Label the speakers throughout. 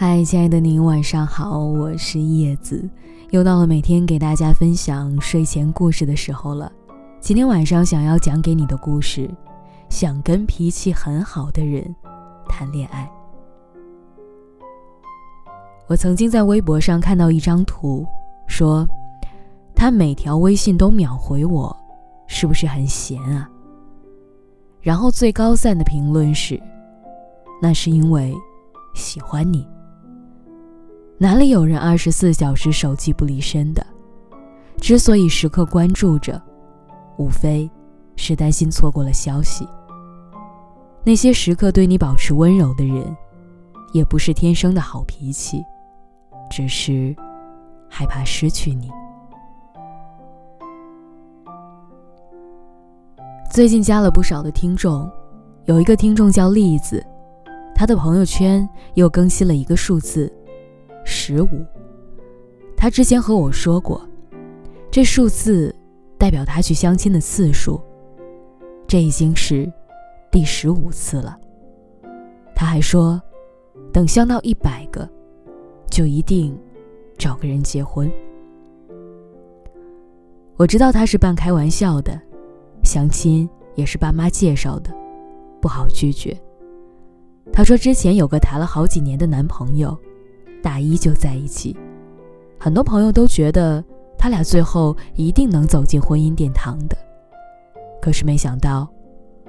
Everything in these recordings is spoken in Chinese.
Speaker 1: 嗨，亲爱的您，晚上好，我是叶子，又到了每天给大家分享睡前故事的时候了。今天晚上想要讲给你的故事，想跟脾气很好的人谈恋爱。我曾经在微博上看到一张图，说他每条微信都秒回我，是不是很闲啊？然后最高赞的评论是，那是因为喜欢你。哪里有人二十四小时手机不离身的？之所以时刻关注着，无非是担心错过了消息。那些时刻对你保持温柔的人，也不是天生的好脾气，只是害怕失去你。最近加了不少的听众，有一个听众叫栗子，他的朋友圈又更新了一个数字。十五，他之前和我说过，这数字代表他去相亲的次数，这已经是第十五次了。他还说，等相到一百个，就一定找个人结婚。我知道他是半开玩笑的，相亲也是爸妈介绍的，不好拒绝。他说之前有个谈了好几年的男朋友。大一就在一起，很多朋友都觉得他俩最后一定能走进婚姻殿堂的，可是没想到，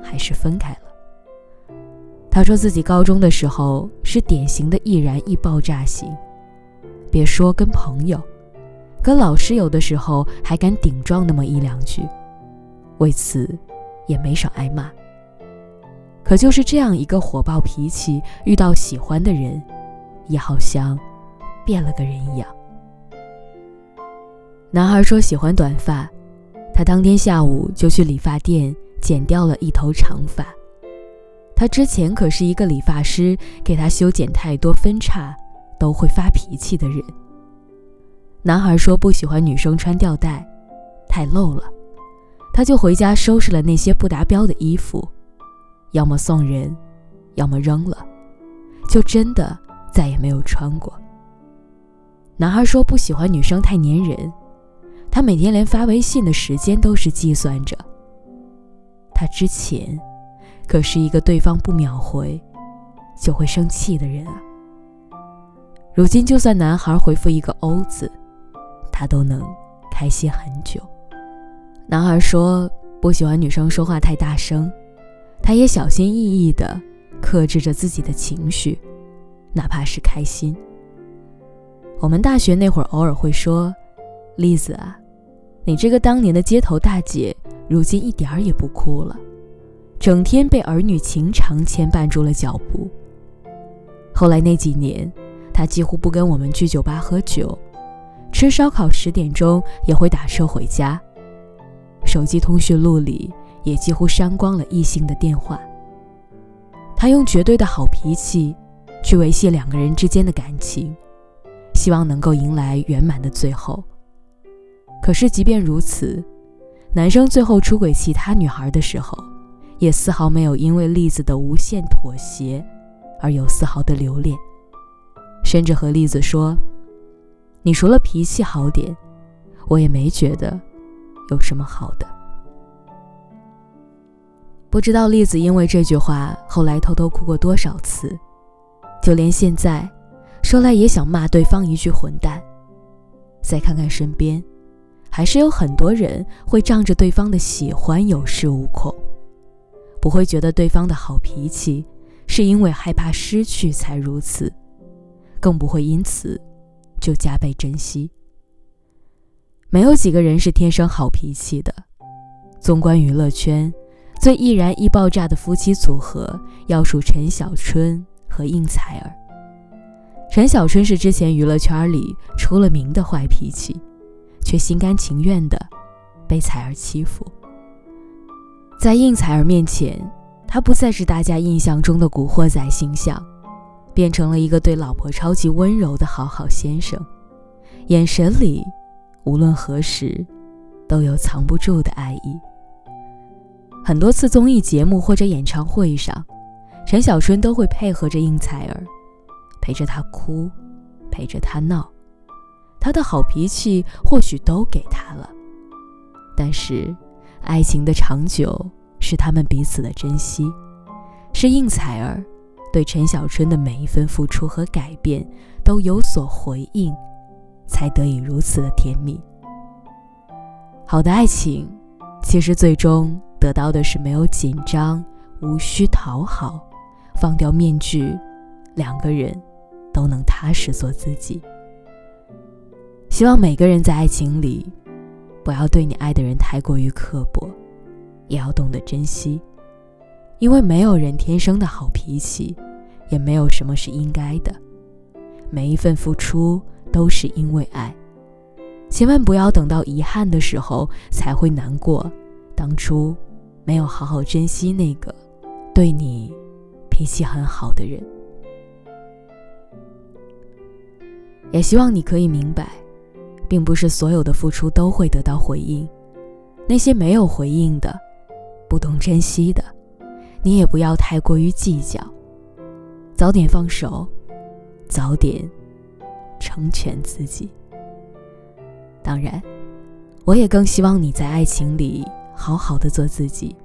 Speaker 1: 还是分开了。他说自己高中的时候是典型的易燃易爆炸型，别说跟朋友，跟老师有的时候还敢顶撞那么一两句，为此也没少挨骂。可就是这样一个火爆脾气，遇到喜欢的人。也好像变了个人一样。男孩说喜欢短发，他当天下午就去理发店剪掉了一头长发。他之前可是一个理发师给他修剪太多分叉都会发脾气的人。男孩说不喜欢女生穿吊带，太露了，他就回家收拾了那些不达标的衣服，要么送人，要么扔了，就真的。再也没有穿过。男孩说不喜欢女生太粘人，他每天连发微信的时间都是计算着。他之前可是一个对方不秒回就会生气的人啊。如今就算男孩回复一个“欧”字，他都能开心很久。男孩说不喜欢女生说话太大声，他也小心翼翼地克制着自己的情绪。哪怕是开心，我们大学那会儿偶尔会说：“栗子啊，你这个当年的街头大姐，如今一点儿也不酷了，整天被儿女情长牵绊住了脚步。”后来那几年，她几乎不跟我们去酒吧喝酒，吃烧烤十点钟也会打车回家，手机通讯录里也几乎删光了异性的电话。她用绝对的好脾气。去维系两个人之间的感情，希望能够迎来圆满的最后。可是，即便如此，男生最后出轨其他女孩的时候，也丝毫没有因为栗子的无限妥协而有丝毫的留恋，甚至和栗子说：“你除了脾气好点，我也没觉得有什么好的。”不知道栗子因为这句话后来偷偷哭过多少次。就连现在，说来也想骂对方一句“混蛋”。再看看身边，还是有很多人会仗着对方的喜欢有恃无恐，不会觉得对方的好脾气是因为害怕失去才如此，更不会因此就加倍珍惜。没有几个人是天生好脾气的。纵观娱乐圈，最易燃易爆炸的夫妻组合，要数陈小春。和应采儿，陈小春是之前娱乐圈里出了名的坏脾气，却心甘情愿的被采儿欺负。在应采儿面前，他不再是大家印象中的古惑仔形象，变成了一个对老婆超级温柔的好好先生，眼神里无论何时都有藏不住的爱意。很多次综艺节目或者演唱会上。陈小春都会配合着应采儿，陪着他哭，陪着他闹，他的好脾气或许都给他了。但是，爱情的长久是他们彼此的珍惜，是应采儿对陈小春的每一份付出和改变都有所回应，才得以如此的甜蜜。好的爱情，其实最终得到的是没有紧张，无需讨好，放掉面具，两个人都能踏实做自己。希望每个人在爱情里，不要对你爱的人太过于刻薄，也要懂得珍惜，因为没有人天生的好脾气，也没有什么是应该的，每一份付出都是因为爱。千万不要等到遗憾的时候才会难过，当初没有好好珍惜那个对你脾气很好的人。也希望你可以明白，并不是所有的付出都会得到回应，那些没有回应的、不懂珍惜的，你也不要太过于计较，早点放手，早点成全自己。当然，我也更希望你在爱情里好好的做自己，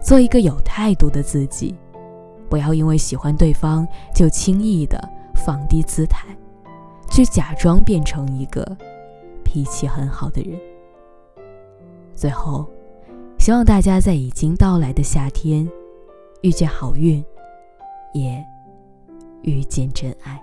Speaker 1: 做一个有态度的自己，不要因为喜欢对方就轻易的放低姿态，去假装变成一个脾气很好的人。最后，希望大家在已经到来的夏天，遇见好运，也遇见真爱。